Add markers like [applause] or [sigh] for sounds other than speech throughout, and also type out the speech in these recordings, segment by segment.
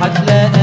حتلاقي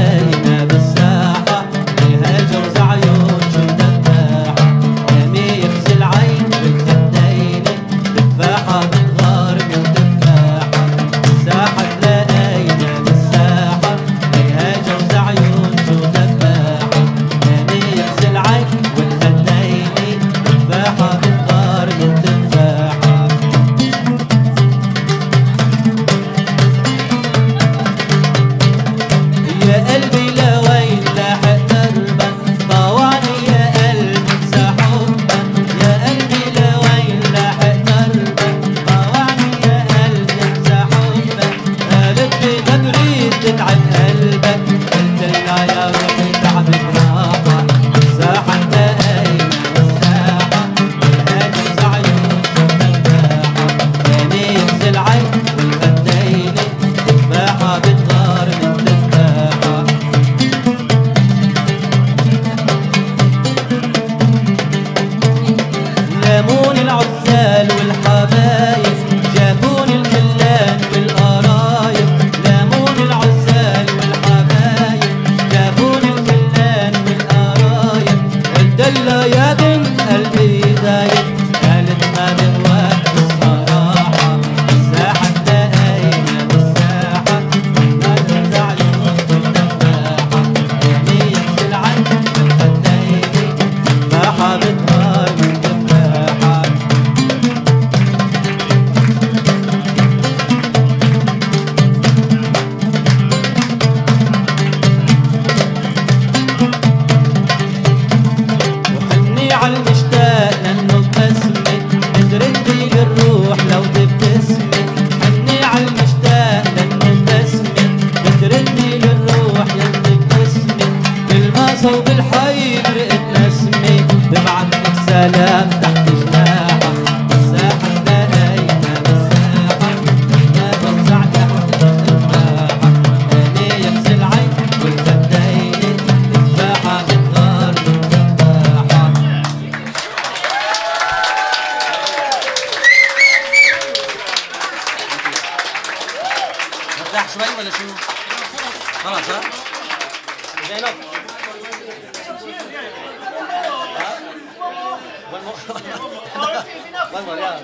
Thank you. دلا دل صوب الحي برقت نسمة ببعت سلام تحت جناحك الساحة تلاقينا بالساحة يا بوزع تحت أنا يغسل العين والخدين تفاحة بتغار تفاحة مرتاح شوي ولا شو؟ خلاص ها؟ زينب [laughs] [laughs] one more. one more. One more. Yeah.